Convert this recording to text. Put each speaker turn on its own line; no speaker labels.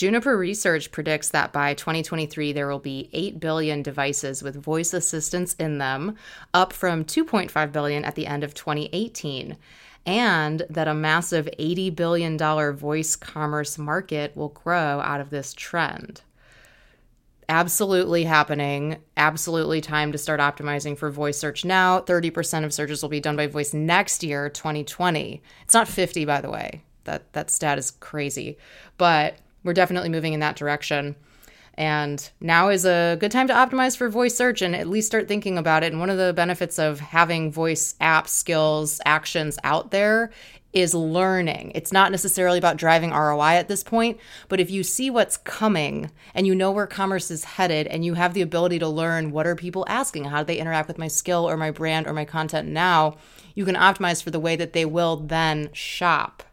Juniper Research predicts that by 2023, there will be 8 billion devices with voice assistants in them, up from 2.5 billion at the end of 2018, and that a massive $80 billion voice commerce market will grow out of this trend. Absolutely happening. Absolutely time to start optimizing for voice search now. 30% of searches will be done by voice next year, 2020. It's not 50, by the way. That that stat is crazy. But we're definitely moving in that direction. And now is a good time to optimize for voice search and at least start thinking about it. And one of the benefits of having voice apps, skills, actions out there is learning. It's not necessarily about driving ROI at this point, but if you see what's coming and you know where commerce is headed and you have the ability to learn what are people asking, how do they interact with my skill or my brand or my content now, you can optimize for the way that they will then shop